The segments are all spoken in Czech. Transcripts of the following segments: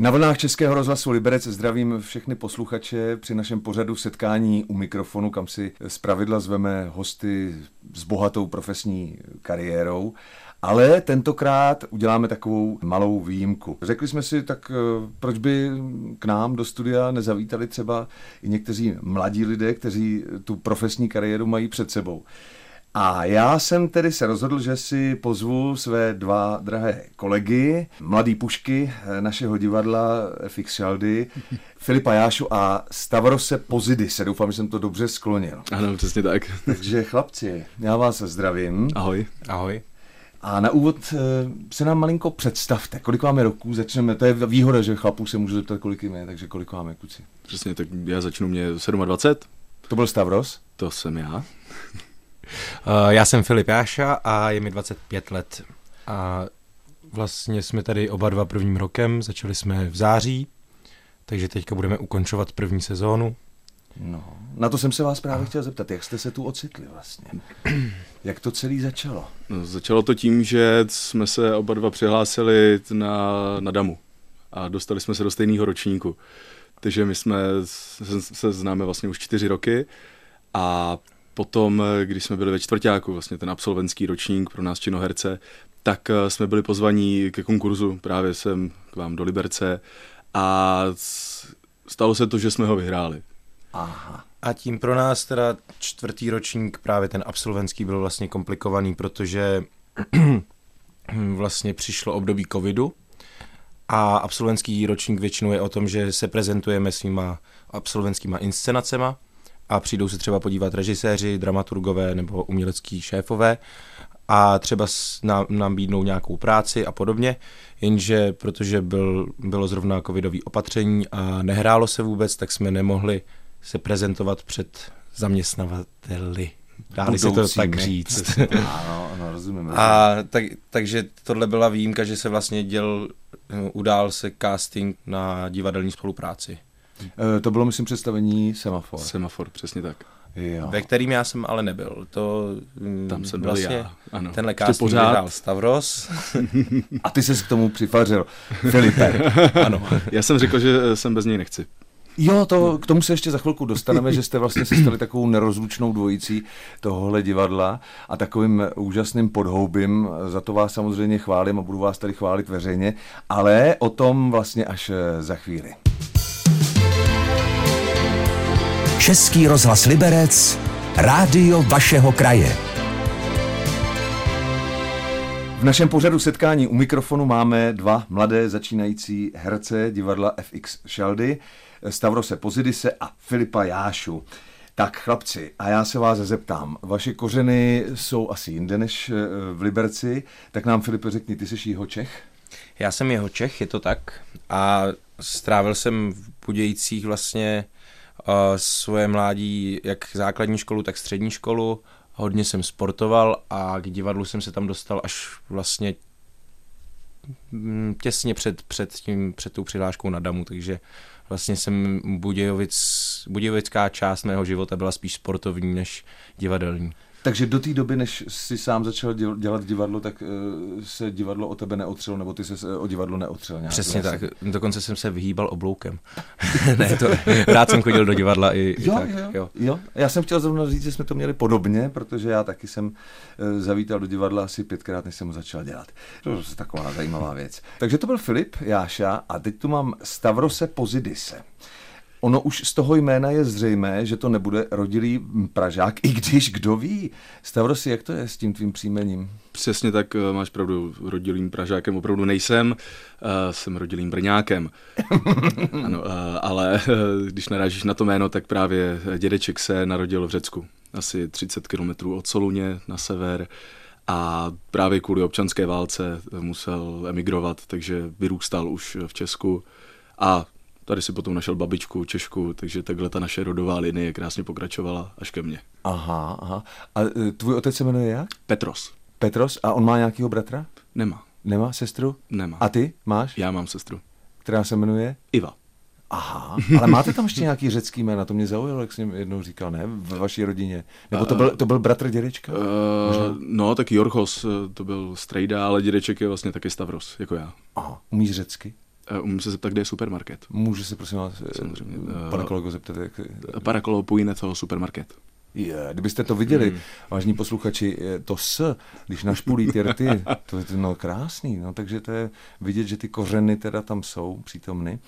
Na vlnách Českého rozhlasu Liberec zdravím všechny posluchače při našem pořadu setkání u mikrofonu, kam si zpravidla zveme hosty s bohatou profesní kariérou. Ale tentokrát uděláme takovou malou výjimku. Řekli jsme si, tak eh, proč by k nám do studia nezavítali třeba i někteří mladí lidé, kteří tu profesní kariéru mají před sebou. A já jsem tedy se rozhodl, že si pozvu své dva drahé kolegy, mladý pušky našeho divadla FX Shaldy, Filipa Jášu a Stavrose Pozidise. Doufám, že jsem to dobře sklonil. Ano, přesně tak. Takže chlapci, já vás zdravím. Ahoj. Ahoj. A na úvod eh, se nám malinko představte, kolik vám je roků, začneme, to je výhoda, že chlapů se můžu zeptat, kolik jim je, takže kolik vám je, kluci. Přesně, tak já začnu mě 27. To byl Stavros? To jsem já. Uh, já jsem Filip Jáša a je mi 25 let. A vlastně jsme tady oba dva prvním rokem, začali jsme v září, takže teďka budeme ukončovat první sezónu. No, na to jsem se vás právě chtěl zeptat, jak jste se tu ocitli vlastně? Jak to celé začalo? No, začalo to tím, že jsme se oba dva přihlásili na, na DAMu a dostali jsme se do stejného ročníku. Takže my jsme se, se známe vlastně už čtyři roky a potom, když jsme byli ve čtvrtáku, vlastně ten absolventský ročník pro nás činoherce, tak eh, jsme byli pozvaní ke konkurzu právě sem k vám do Liberce a stalo se to, že jsme ho vyhráli. Aha. A tím pro nás teda čtvrtý ročník, právě ten absolventský, byl vlastně komplikovaný, protože vlastně přišlo období covidu a absolventský ročník většinou je o tom, že se prezentujeme svýma absolventskýma inscenacema a přijdou se třeba podívat režiséři, dramaturgové nebo umělecký šéfové a třeba nám nabídnou nějakou práci a podobně, jenže protože byl, bylo zrovna covidový opatření a nehrálo se vůbec, tak jsme nemohli se prezentovat před zaměstnavateli. Dáli se to tak říct. ano, ano, rozumím. A tak, takže tohle byla výjimka, že se vlastně děl, udál se casting na divadelní spolupráci. E, to bylo, myslím, představení Semafor. Semafor, přesně tak. Jo. Ve kterým já jsem ale nebyl. To mm, Tam jsem vlastně byl já. Ano. Tenhle casting pořád... vyhrál Stavros. A ty se k tomu přifařil. Filipe. ano. Já jsem řekl, že jsem bez něj nechci. Jo, to, k tomu se ještě za chvilku dostaneme, že jste vlastně se stali takovou nerozlučnou dvojicí tohohle divadla a takovým úžasným podhoubím. Za to vás samozřejmě chválím a budu vás tady chválit veřejně, ale o tom vlastně až eh, za chvíli. Český rozhlas Liberec, rádio vašeho kraje. V našem pořadu setkání u mikrofonu máme dva mladé začínající herce divadla FX Shaldy. Stavrose Pozidise a Filipa Jášu. Tak chlapci, a já se vás zeptám, vaše kořeny jsou asi jinde než eh, v Liberci, tak nám Filipe řekni, ty jsi jeho Čech? Já jsem jeho Čech, je to tak. A strávil jsem v Budějcích vlastně svoje mládí, jak základní školu, tak střední školu. Hodně jsem sportoval a k divadlu jsem se tam dostal až vlastně mm, těsně před, před, tím, před tou přihláškou na Damu, takže vlastně jsem Budějovic, Budějovická část mého života byla spíš sportovní než divadelní. Takže do té doby, než si sám začal dělat divadlo, tak uh, se divadlo o tebe neotřelo, nebo ty se o divadlo neotřel nějak? Přesně tak. Dokonce jsem se vyhýbal obloukem. ne, to, rád jsem chodil do divadla i, jo, i tak. Jo, jo. jo, já jsem chtěl zrovna říct, že jsme to měli podobně, protože já taky jsem uh, zavítal do divadla asi pětkrát, než jsem ho začal dělat. To je taková zajímavá věc. Takže to byl Filip Jáša a teď tu mám Stavrose Pozidise. Ono už z toho jména je zřejmé, že to nebude rodilý Pražák, i když kdo ví. Stavrosi, jak to je s tím tvým příjmením? Přesně tak, eh, máš pravdu, rodilým Pražákem opravdu nejsem, uh, jsem rodilým Brňákem. ano, uh, ale když narážíš na to jméno, tak právě dědeček se narodil v Řecku, asi 30 kilometrů od Soluně na sever a právě kvůli občanské válce musel emigrovat, takže vyrůstal už v Česku a Tady si potom našel babičku, Češku, takže takhle ta naše rodová linie krásně pokračovala až ke mně. Aha, aha. A e, tvůj otec se jmenuje jak? Petros. Petros? A on má nějakého bratra? Nemá. Nemá sestru? Nemá. A ty máš? Já mám sestru. Která se jmenuje? Iva. Aha, ale máte tam ještě nějaký řecký jména, to mě zaujalo, jak jsem jednou říkal, ne, v vaší rodině. Nebo to byl, to byl bratr dědečka? Uh, no, tak Jorchos, to byl strejda, ale dědeček je vlastně taky Stavros, jako já. Aha, umíš řecky? Uh, umím se zeptat, kde je supermarket. Může se prosím vás, Samozřejmě. pane kolego, zeptat, jak... Parakolo pojine toho supermarket. Je, kdybyste to viděli, hmm. vážní posluchači, to s, když našpulí ty rty, to je no krásný, no, takže to je vidět, že ty kořeny teda tam jsou přítomny.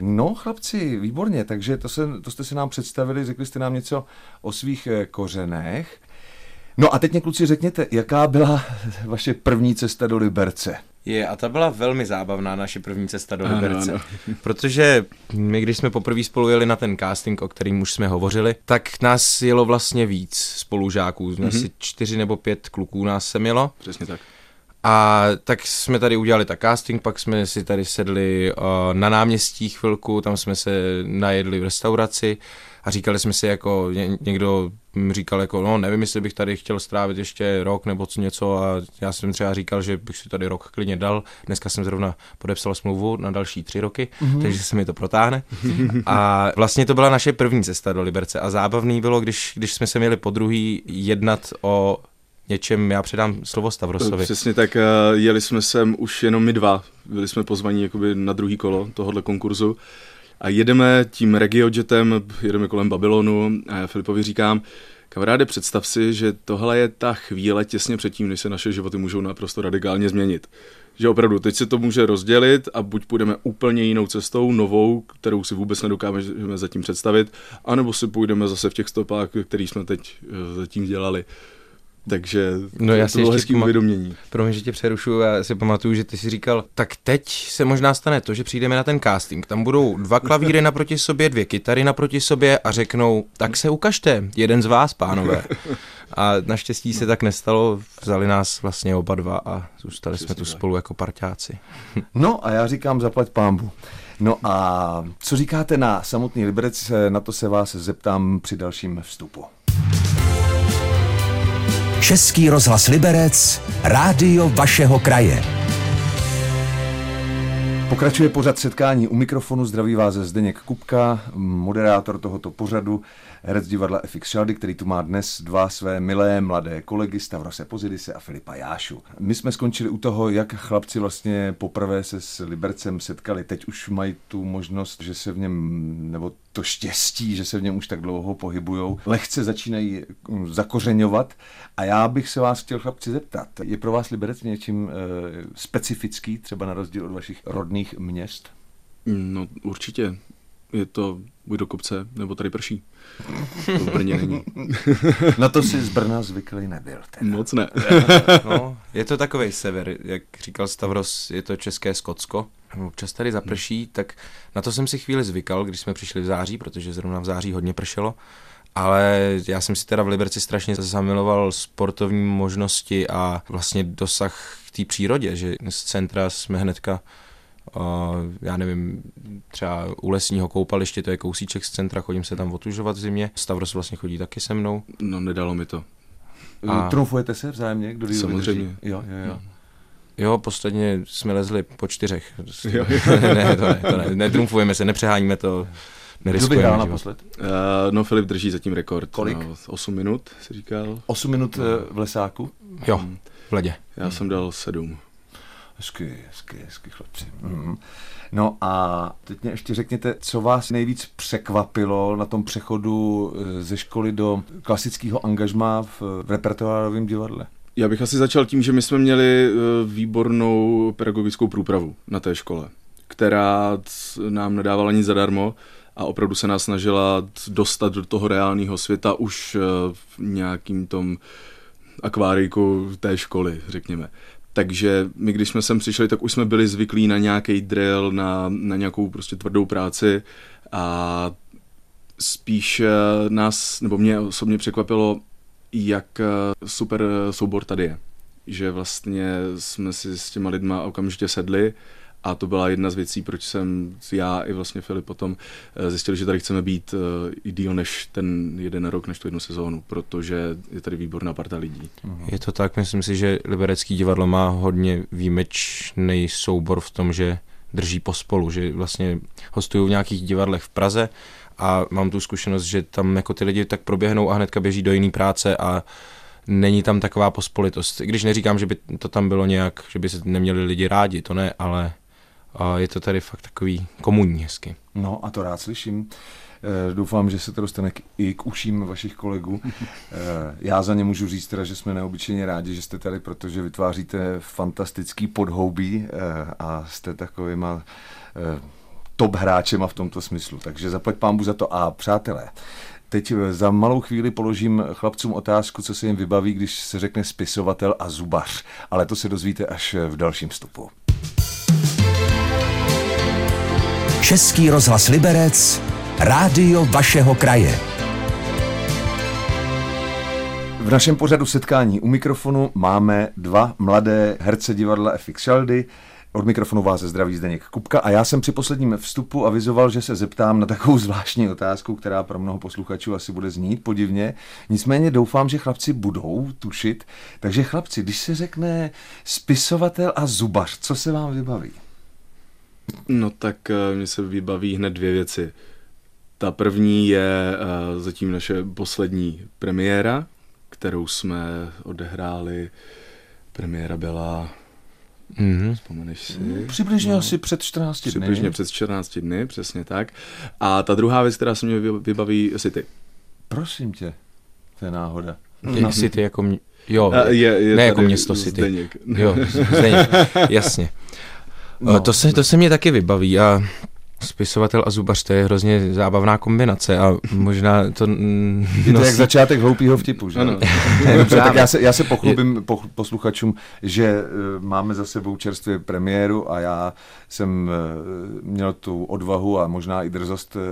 No, chlapci, výborně, takže to, se, to jste se nám představili, řekli jste nám něco o svých eh, kořenech. No a teď mě kluci řekněte, jaká byla vaše první cesta do Liberce? Je, a ta byla velmi zábavná, naše první cesta do Liberce. Ano, ano. Protože my, když jsme poprvé spolu jeli na ten casting, o kterým už jsme hovořili, tak nás jelo vlastně víc spolužáků. Mm-hmm. Asi čtyři nebo pět kluků nás se mělo. Přesně tak. A tak jsme tady udělali tak casting, pak jsme si tady sedli uh, na náměstí chvilku, tam jsme se najedli v restauraci a říkali jsme si jako, ně, někdo říkal jako, no nevím, jestli bych tady chtěl strávit ještě rok nebo co něco a já jsem třeba říkal, že bych si tady rok klidně dal. Dneska jsem zrovna podepsal smlouvu na další tři roky, mm-hmm. takže se mi to protáhne. a vlastně to byla naše první cesta do Liberce a zábavný bylo, když, když jsme se měli po druhý jednat o něčem, já předám slovo Stavrosovi. Přesně tak, jeli jsme sem už jenom my dva, byli jsme pozvaní jakoby na druhý kolo tohohle konkurzu a jedeme tím regiojetem, jedeme kolem Babylonu a já Filipovi říkám, kamaráde, představ si, že tohle je ta chvíle těsně předtím, než se naše životy můžou naprosto radikálně změnit. Že opravdu teď se to může rozdělit a buď půjdeme úplně jinou cestou, novou, kterou si vůbec nedokážeme zatím představit, anebo si půjdeme zase v těch stopách, který jsme teď eh, zatím dělali. Takže no, já to bylo hezký uvědomění. Promiň, že tě přerušu, já si pamatuju, že ty si říkal, tak teď se možná stane to, že přijdeme na ten casting, tam budou dva klavíry naproti sobě, dvě kytary naproti sobě a řeknou, tak se ukažte, jeden z vás, pánové. A naštěstí se tak nestalo, vzali nás vlastně oba dva a zůstali Přesně jsme tu tak. spolu jako parťáci. No a já říkám zaplať pámbu. No a co říkáte na samotný Liberec, na to se vás zeptám při dalším vstupu. Český rozhlas Liberec, rádio vašeho kraje. Pokračuje pořad setkání u mikrofonu. Zdraví vás Zdeněk Kupka, moderátor tohoto pořadu herec divadla FX Šaldy, který tu má dnes dva své milé mladé kolegy Stavrose Pozidise a Filipa Jášu. My jsme skončili u toho, jak chlapci vlastně poprvé se s Libercem setkali. Teď už mají tu možnost, že se v něm, nebo to štěstí, že se v něm už tak dlouho pohybujou, lehce začínají hm, zakořeňovat. A já bych se vás chtěl chlapci zeptat, je pro vás Liberec něčím e, specifický, třeba na rozdíl od vašich rodných měst? No určitě. Je to buď do kopce, nebo tady prší. To v Brně není. Na to si z Brna zvyklý nebyl. Teda. Moc ne. no, je to takový sever, jak říkal Stavros, je to české Skotsko. Občas tady zaprší, tak na to jsem si chvíli zvykal, když jsme přišli v září, protože zrovna v září hodně pršelo. Ale já jsem si teda v Liberci strašně zamiloval sportovní možnosti a vlastně dosah k té přírodě, že z centra jsme hnedka já nevím, třeba u lesního koupaliště, to je kousíček z centra, chodím se tam otužovat v zimě. Stavros vlastně chodí taky se mnou. No, nedalo mi to. A... Trumfujete se vzájemně? Kdo Samozřejmě. Jo, jo, jo. Jo, posledně jsme lezli po čtyřech. Jo, jo. ne, to ne, to ne, netrumfujeme se, nepřeháníme to. Kdo vyhrál naposled? Uh, no, Filip drží zatím rekord. Kolik? No, 8 minut, si říkal. 8 minut no. v lesáku? Jo, v ledě. Já hmm. jsem dal 7. Hezky, hezky, hezky chlapci. Mm. No a teď mě ještě řekněte, co vás nejvíc překvapilo na tom přechodu eh, ze školy do klasického angažmá v, v repertoárovém divadle? Já bych asi začal tím, že my jsme měli eh, výbornou pedagogickou průpravu na té škole, která nám nedávala nic zadarmo a opravdu se nás snažila dostat do toho reálného světa už eh, v nějakým tom akvárijku té školy, řekněme. Takže my, když jsme sem přišli, tak už jsme byli zvyklí na nějaký drill, na, na nějakou prostě tvrdou práci a spíš eh, nás, nebo mě osobně překvapilo, jak eh, super soubor tady je. Že vlastně jsme si s těma lidma okamžitě sedli a to byla jedna z věcí, proč jsem já i vlastně Filip potom eh, zjistili, že tady chceme být eh, i díl než ten jeden rok, než tu jednu sezónu, protože je tady výborná parta lidí. Je to tak, myslím si, že Liberecký divadlo má hodně výjimečný soubor v tom, že drží pospolu, že vlastně hostují v nějakých divadlech v Praze a mám tu zkušenost, že tam jako ty lidi tak proběhnou a hnedka běží do jiné práce a není tam taková pospolitost. I když neříkám, že by to tam bylo nějak, že by se neměli lidi rádi, to ne, ale a je to tady fakt takový komunní hezky. No a to rád slyším. Eh, doufám, že se to dostane k, i k uším vašich kolegů. Eh, já za ně můžu říct teda, že jsme neobyčejně rádi, že jste tady, protože vytváříte fantastický podhoubí eh, a jste takovýma top hráčema v tomto smyslu. Takže zaplať pámbu za to. A přátelé, Teď za malou chvíli položím chlapcům otázku, co se jim vybaví, když se řekne spisovatel a zubař. Ale to se dozvíte až v dalším vstupu. Český rozhlas Liberec, rádio vašeho kraje. V našem pořadu setkání u mikrofonu máme dva mladé herce divadla FX Shaldy, od mikrofonu vás zdraví Zdeněk Kupka a já jsem při posledním vstupu avizoval, že se zeptám na takovou zvláštní otázku, která pro mnoho posluchačů asi bude znít podivně. Nicméně doufám, že chlapci budou tušit. Takže chlapci, když se řekne spisovatel a zubař, co se vám vybaví? No tak eh, mně se vybaví hned dvě věci. Ta první je uh, zatím naše poslední premiéra, kterou jsme odehráli. Premiéra byla Mm-hmm. Vzpomeneš si? Mm, přibližně no. asi před 14 dny. Přibližně před 14 dny, přesně tak. A ta druhá věc, která se mě vybaví, asi ty. Prosím tě, to je náhoda. No. City jako mě, jo, A je, je ne jako město City. Zdeněk. Jo, Zdeněk, jasně. No. To, se, to se mě taky vybaví a spisovatel a zubař, to je hrozně zábavná kombinace a možná to... Je to nosí... jak začátek hloupýho vtipu, že? Ano. Dobře, tak já se, já se pochlubím je... posluchačům, že uh, máme za sebou čerstvě premiéru a já jsem uh, měl tu odvahu a možná i drzost uh,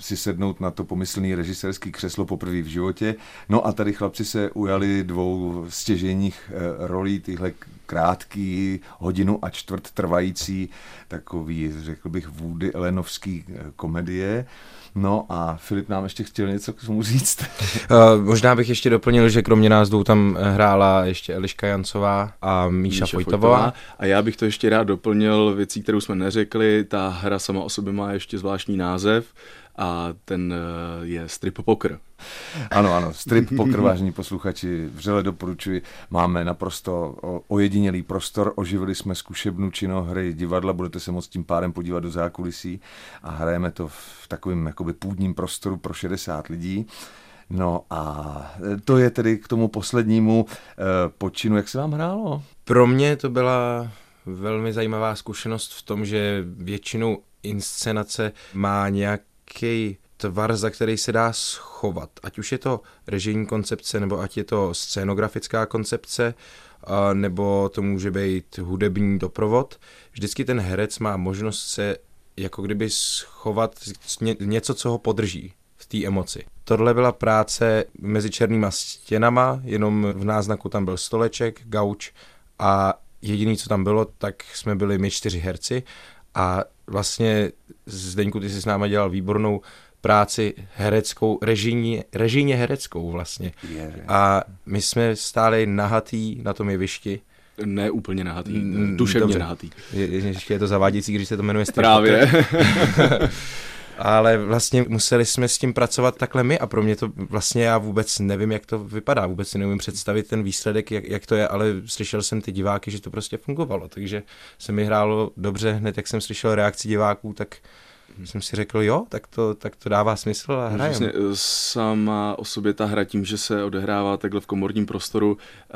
si sednout na to pomyslný režisérský křeslo poprvé v životě. No a tady chlapci se ujali dvou stěženích rolí, tyhle krátký, hodinu a čtvrt trvající, takový, řekl bych, Woody Elenovský eh, komedie. No a Filip nám ještě chtěl něco k tomu říct. Uh, možná bych ještě doplnil, že kromě nás dvou tam hrála ještě Eliška Jancová a Míša, Míša Fojtová. A já bych to ještě rád doplnil věcí, kterou jsme neřekli. Ta hra sama o sobě má ještě zvláštní název a ten eh, je Strip Poker. Ano, ano, Strip Poker, vážení posluchači, vřele doporučuji. Máme naprosto ojedinělý prostor, oživili jsme zkušebnu činohry divadla, budete se moct tím pádem podívat do zákulisí a hrajeme to v takovém jakoby půdním prostoru pro 60 lidí. No a to je tedy k tomu poslednímu eh, počinu. Jak se vám hrálo? Pro mě to byla velmi zajímavá zkušenost v tom, že většinou inscenace má nějak nějaký tvar, za který se dá schovat. Ať už je to režijní koncepce, nebo ať je to scénografická koncepce, nebo to může být hudební doprovod. Vždycky ten herec má možnost se jako kdyby schovat něco, co ho podrží v té emoci. Tohle byla práce mezi černýma stěnama, jenom v náznaku tam byl stoleček, gauč a jediný, co tam bylo, tak jsme byli my čtyři herci a vlastně Zdeňku, ty jsi s náma dělal výbornou práci hereckou, režijně, režijně hereckou vlastně. A my jsme stáli nahatý na tom jevišti. Ne úplně nahatý, duševně Dobře. nahatý. Je, ještě je to zavádějící, když se to jmenuje Právě. ale vlastně museli jsme s tím pracovat takhle my a pro mě to vlastně já vůbec nevím, jak to vypadá, vůbec si nevím představit ten výsledek, jak, jak to je, ale slyšel jsem ty diváky, že to prostě fungovalo, takže se mi hrálo dobře, hned jak jsem slyšel reakci diváků, tak jsem si řekl, jo, tak to, tak to dává smysl a hrajem. Vlastně sama o sobě ta hra tím, že se odehrává takhle v komorním prostoru, eh,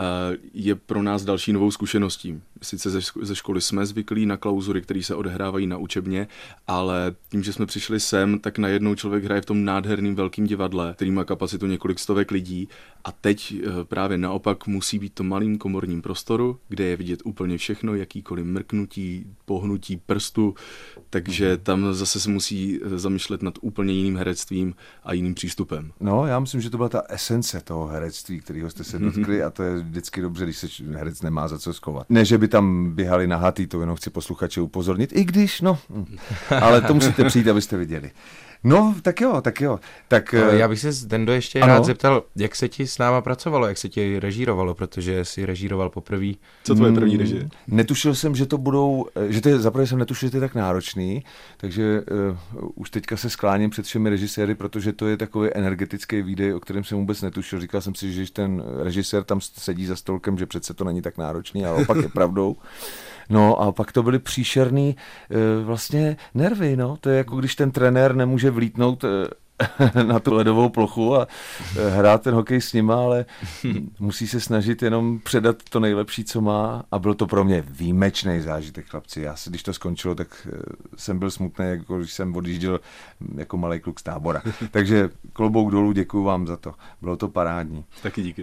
je pro nás další novou zkušeností. Sice ze školy jsme zvyklí na klauzury, které se odehrávají na učebně, ale tím, že jsme přišli sem, tak najednou člověk hraje v tom nádherném velkém divadle, který má kapacitu několik stovek lidí a teď eh, právě naopak musí být to malým komorním prostoru, kde je vidět úplně všechno, jakýkoliv mrknutí, pohnutí prstu, takže mhm. tam zase se musí eh, zamýšlet nad úplně jiným herectvím a jiným přístupem. No, já myslím, že to byla ta esence toho herectví, kterého jste se dotkli a to je vždycky dobře, když se herec nemá za co skovat. Ne, že by tam běhali nahatý, to jenom chci posluchače upozornit, i když, no, hm. ale to musíte přijít, abyste viděli. No, tak jo, tak jo. Tak, Ale já bych se Dendo ještě ano? rád zeptal, jak se ti s náma pracovalo, jak se ti režírovalo, protože jsi režíroval poprvé. Co tvoje první režie? Hmm, netušil jsem, že to budou, že to je, zaprvé jsem netušil, že to je tak náročný, takže uh, už teďka se skláním před všemi režiséry, protože to je takový energetický výdej, o kterém jsem vůbec netušil. Říkal jsem si, že když ten režisér tam sedí za stolkem, že přece to není tak náročný, ale opak je pravdou. No a pak to byly příšerný e, vlastně nervy, no. To je jako když ten trenér nemůže vlítnout e, na tu ledovou plochu a e, hrát ten hokej s nima, ale musí se snažit jenom předat to nejlepší, co má a byl to pro mě výjimečný zážitek, chlapci. Já si, když to skončilo, tak jsem byl smutný, jako když jsem odjížděl jako malý kluk z tábora. Takže klobouk dolů, děkuji vám za to. Bylo to parádní. Taky díky.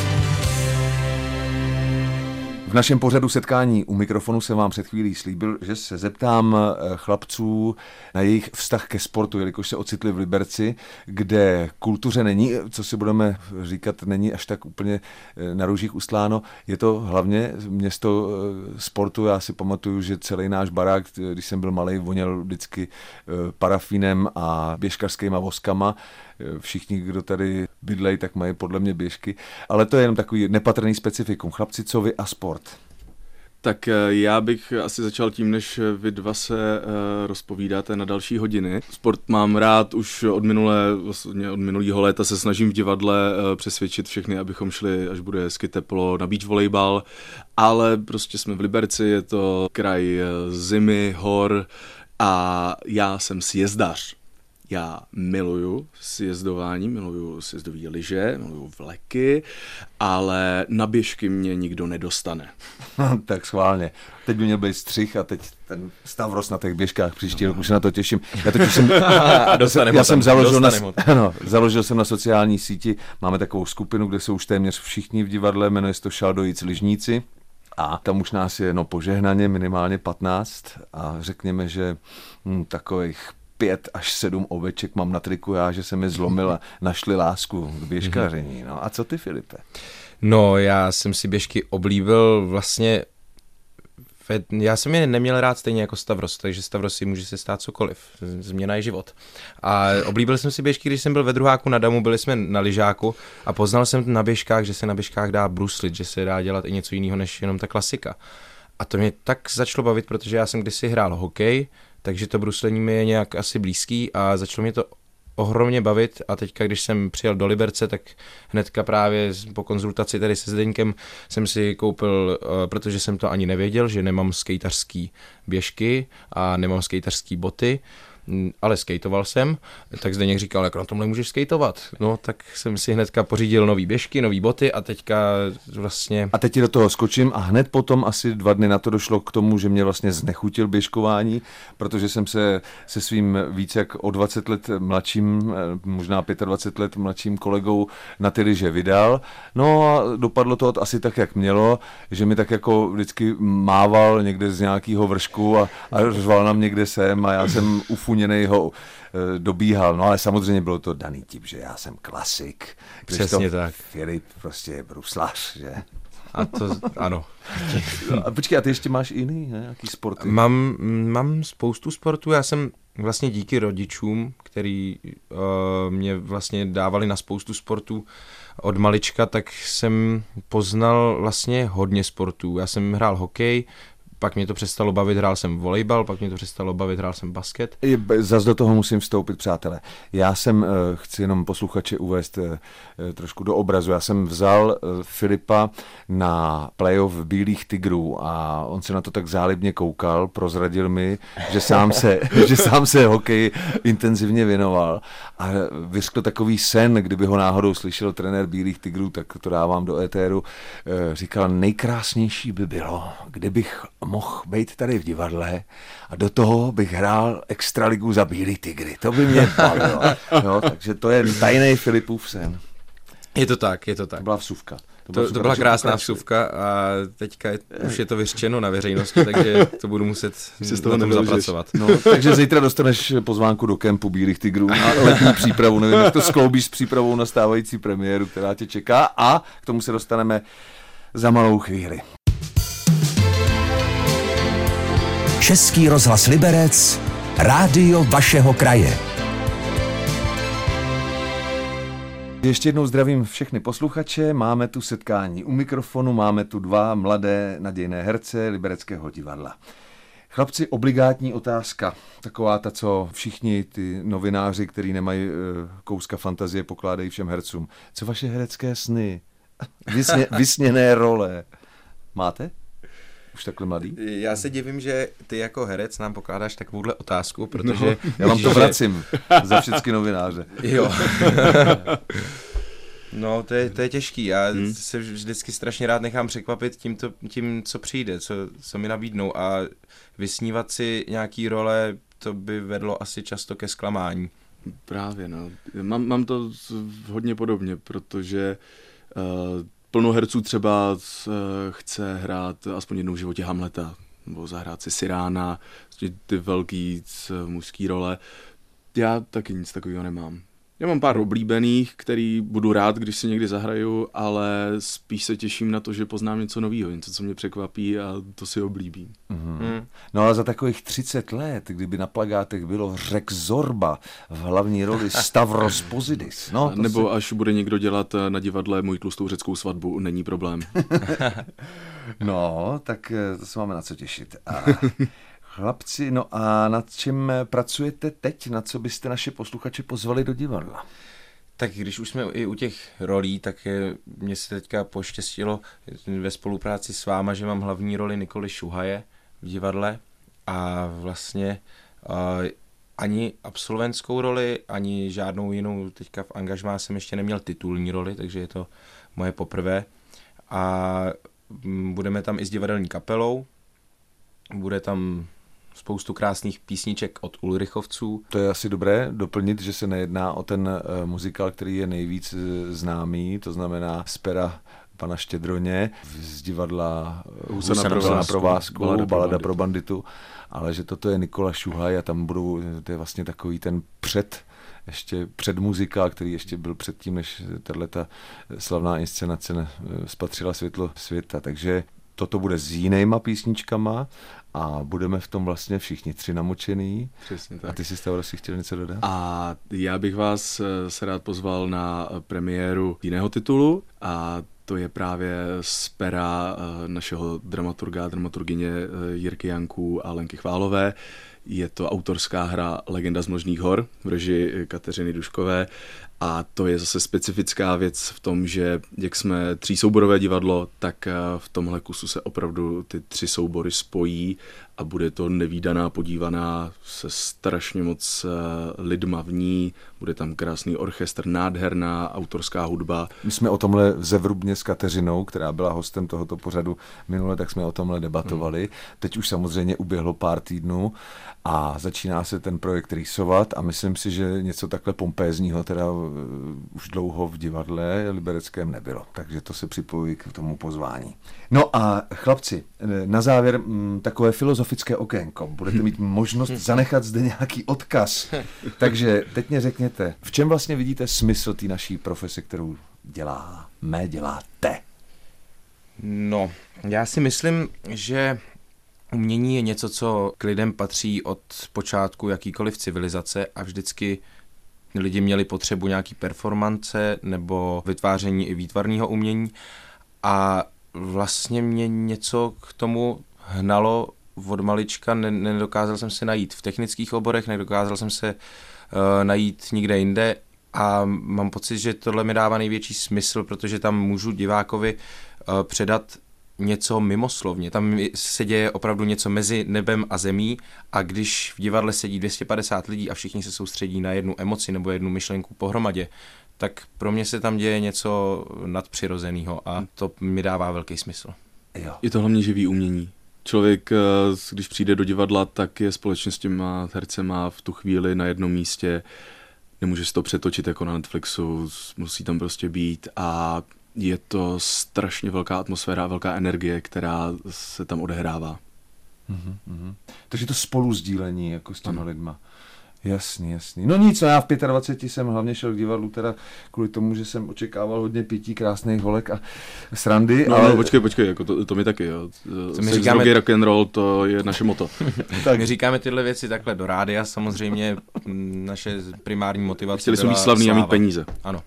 V našem pořadu setkání u mikrofonu jsem vám před chvílí slíbil, že se zeptám eh, chlapců na jejich vztah ke sportu, jelikož se ocitli v Liberci, kde kultuře není, co si budeme říkat, není až tak úplně eh, na růžích ustláno. Je to hlavně město eh, sportu. Já si pamatuju, že celý náš barák, když jsem byl malý, voněl vždycky parafínem a běžkařskýma voskama všichni, kdo tady bydlejí, tak mají podle mě běžky, ale to je jenom takový nepatrný specifikum. Chlapci, co vy a sport? Tak eh, já bych asi začal tím, než vy dva se uh, rozpovídáte na další hodiny. Sport mám rád už od minulé, vlastně od minulého léta se snažím v divadle uh, přesvědčit všechny, abychom šli, až bude hezky teplo, na beach volejbal, ale prostě jsme v Liberci, je to kraj zimy, hor a já jsem sjezdař. Já miluju sjezdování, miluju sjezdové lyže, miluju vleky, ale na běžky mě nikdo nedostane. tak schválně. Teď by měl být střih a teď ten Stavros na těch běžkách příští rok, už se na to těším. Já totiž jsem, já jsem založil, na, no, založil jsem na sociální síti, máme takovou skupinu, kde jsou už téměř všichni v divadle, jmenuje se to Šaldojíc Ližníci. A tam už nás je no požehnaně minimálně 15 a řekněme, že hm, takových pět až sedm oveček mám na triku já, že se mi zlomil a našli lásku k běžkaření. No a co ty, Filipe? No, já jsem si běžky oblíbil vlastně já jsem je neměl rád stejně jako Stavros, takže Stavros si může se stát cokoliv. Změna je život. A oblíbil jsem si běžky, když jsem byl ve druháku na Damu, byli jsme na lyžáku a poznal jsem na běžkách, že se na běžkách dá bruslit, že se dá dělat i něco jiného než jenom ta klasika. A to mě tak začalo bavit, protože já jsem kdysi hrál hokej, takže to bruslení mi je nějak asi blízký a začalo mě to ohromně bavit a teďka, když jsem přijel do Liberce, tak hnedka právě po konzultaci tady se Zdeňkem jsem si koupil, eh, protože jsem to ani nevěděl, že nemám skejtařský běžky a nemám skejtařský boty, ale skateoval jsem, tak Zdeněk říkal, jak na tomhle můžeš skateovat. No, tak jsem si hnedka pořídil nový běžky, nový boty a teďka vlastně... A teď do toho skočím a hned potom asi dva dny na to došlo k tomu, že mě vlastně znechutil běžkování, protože jsem se se svým více jak o 20 let mladším, eh, možná 25 let mladším kolegou na ty liže vydal. No a dopadlo to asi tak, jak mělo, že mi tak jako vždycky mával někde z nějakého vršku a, a řval nám někde sem a já jsem ufuněl ufuněný ho eh, dobíhal. No ale samozřejmě bylo to daný tím, že já jsem klasik. Přesně tak. Filip prostě je bruslař, že? A to, ano. No, a počkej, a ty ještě máš jiný, ne? Jaký sporty? Mám, mám spoustu sportů, já jsem vlastně díky rodičům, který uh, mě vlastně dávali na spoustu sportů od malička, tak jsem poznal vlastně hodně sportů. Já jsem hrál hokej, pak mě to přestalo bavit, hrál jsem volejbal, pak mě to přestalo bavit, hrál jsem basket. Zas do toho musím vstoupit, přátelé. Já jsem, eh, chci jenom posluchače uvést eh, eh, trošku do obrazu, já jsem vzal Filipa na playoff Bílých tigrů a on se na to tak zálibně koukal, prozradil mi, že sám se, že sám se hokej intenzivně věnoval a vyskl takový sen, kdyby ho náhodou slyšel trenér Bílých tigrů, tak to dávám do éteru, říkal, nejkrásnější by bylo, kdybych mohl být tady v divadle a do toho bych hrál extraligu za Bílý tygry. To by mě bavilo. Jo, takže to je tajný Filipův sen. Je to tak, je to tak. To byla vsuvka. To, to, to byla krásná vsuvka a teďka je, už je to vyřčeno na veřejnosti, takže to budu muset si z toho na tom zapracovat. No, takže zítra dostaneš pozvánku do kempu Bílých tigrů a letní přípravu. Nevím, jak to skloubíš s přípravou na stávající premiéru, která tě čeká a k tomu se dostaneme za malou chvíli. Český rozhlas Liberec, rádio vašeho kraje. Ještě jednou zdravím všechny posluchače. Máme tu setkání u mikrofonu, máme tu dva mladé nadějné herce Libereckého divadla. Chlapci, obligátní otázka. Taková ta, co všichni ty novináři, kteří nemají uh, kouska fantazie, pokládají všem hercům. Co vaše herecké sny? Vysně, vysněné role. Máte? Už takhle mladý? Já se divím, že ty jako herec nám pokládáš takovouhle otázku, protože... No, já vám to vracím za všechny novináře. Jo. No, to je, to je těžký. Já hmm. se vždycky strašně rád nechám překvapit tím, to, tím co přijde, co, co mi nabídnou a vysnívat si nějaký role, to by vedlo asi často ke zklamání. Právě, no. Mám, mám to hodně podobně, protože uh, plno herců třeba uh, chce hrát aspoň jednou v životě Hamleta, nebo zahrát si Sirána, ty velký uh, mužský role. Já taky nic takového nemám. Já mám pár oblíbených, který budu rád, když si někdy zahraju, ale spíš se těším na to, že poznám něco nového, něco, co mě překvapí a to si oblíbím. Mm-hmm. No ale za takových 30 let, kdyby na plagátech bylo Řek Zorba v hlavní roli Stavros Pozidis. No, Nebo si... až bude někdo dělat na divadle můj tlustou řeckou svatbu, není problém. no, tak eh, to se máme na co těšit. A... Chlapci, no a nad čím pracujete teď? Na co byste naše posluchače pozvali do divadla? Tak když už jsme i u těch rolí, tak je, mě se teďka poštěstilo ve spolupráci s váma, že mám hlavní roli Nikoli Šuhaje v divadle a vlastně uh, ani absolventskou roli, ani žádnou jinou teďka v angažmá jsem ještě neměl titulní roli, takže je to moje poprvé. A budeme tam i s divadelní kapelou, bude tam spoustu krásných písniček od Ulrichovců. To je asi dobré doplnit, že se nejedná o ten uh, muzikál, který je nejvíc uh, známý, to znamená z pera pana Štědroně z divadla Husa na provázku, provázku balada, balada pro banditu, ale že toto je Nikola Šuhaj a tam budou, to je vlastně takový ten před ještě před muzikál, který ještě byl předtím, než tato slavná inscenace spatřila světlo světa. Takže toto bude s jinýma písničkama a budeme v tom vlastně všichni tři namočený. Přesně tak. A ty si Stavro si chtěl něco dodat? A já bych vás eh, se rád pozval na premiéru jiného titulu a to je právě z pera eh, našeho dramaturga, dramaturgině eh, Jirky Janků a Lenky Chválové. Je to autorská hra Legenda z Možných hor v režii Kateřiny Duškové a to je zase specifická věc v tom, že jak jsme třísouborové divadlo, tak eh, v tomhle kusu se opravdu ty tři soubory spojí a bude to nevýdaná podívaná se strašně moc eh, lidma v ní, bude tam krásný orchestr, nádherná autorská hudba. My jsme o tomhle zevrubně s Kateřinou, která byla hostem tohoto pořadu minule, tak jsme o tomhle debatovali. Hmm. Teď už samozřejmě uběhlo pár týdnů a začíná se ten projekt rýsovat a myslím si, že něco takhle pompézního teda uh, už dlouho v divadle libereckém nebylo. Takže to se připojí k tomu pozvání. No a chlapci, na závěr mm, takové filozofické okénko. Budete mít možnost zanechat zde nějaký odkaz. Takže teď mě řekněte, v čem vlastně vidíte smysl té naší profese, kterou dělá, mé děláte? No, já si myslím, že umění je něco, co k lidem patří od počátku jakýkoliv civilizace a vždycky lidi měli potřebu nějaký performance nebo vytváření i výtvarného umění. A vlastně mě něco k tomu hnalo od malička, ne, nedokázal jsem se najít v technických oborech, nedokázal jsem se uh, najít nikde jinde a mám pocit, že tohle mi dává největší smysl, protože tam můžu divákovi uh, předat něco mimoslovně. Tam se děje opravdu něco mezi nebem a zemí a když v divadle sedí 250 lidí a všichni se soustředí na jednu emoci nebo jednu myšlenku pohromadě, tak pro mě se tam děje něco nadpřirozeného a to mi dává velký smysl. Jo. Je to hlavně živý umění. Člověk, eh, když přijde do divadla, tak je společně s těma hercema v tu chvíli na jednom místě. Nemůže se to přetočit jako na Netflixu, musí tam prostě být a je to strašně velká atmosféra, velká energie, která se tam odehrává. Mm-hmm. Takže to spolu sdílení jako s těma ano. lidma. Jasný, jasný. No nic, no já v 25 jsem hlavně šel k divadlu teda kvůli tomu, že jsem očekával hodně pití krásných holek a srandy. No, ale... no počkej, počkej, jako to, to mi taky, jo. Co my říkáme... rock and roll, to je naše moto. tak. My říkáme tyhle věci takhle do rádia, samozřejmě naše primární motivace Chtěli jsme být slavný a mít peníze. Ano.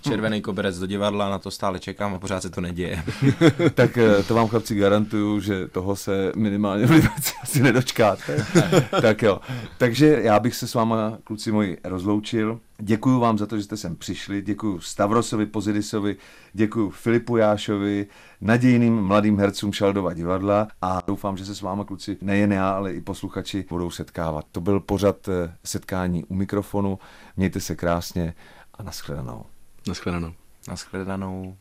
Červený koberec do divadla, na to stále čekám a pořád se to neděje. tak eh, to vám chlapci garantuju, že toho se minimálně v asi nedočkáte. tak jo. Takže já bych se s váma, kluci moji, rozloučil. Děkuji vám za to, že jste sem přišli. Děkuji Stavrosovi Pozidisovi, děkuji Filipu Jášovi, nadějným mladým hercům Šaldova divadla a doufám, že se s váma, kluci, nejen já, ale i posluchači budou setkávat. To byl pořad eh, setkání u mikrofonu. Mějte se krásně a nashledanou. Nashledanou. Nashledanou.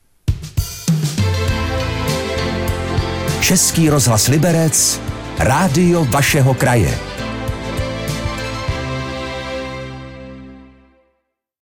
Český rozhlas Liberec, rádio vašeho kraje.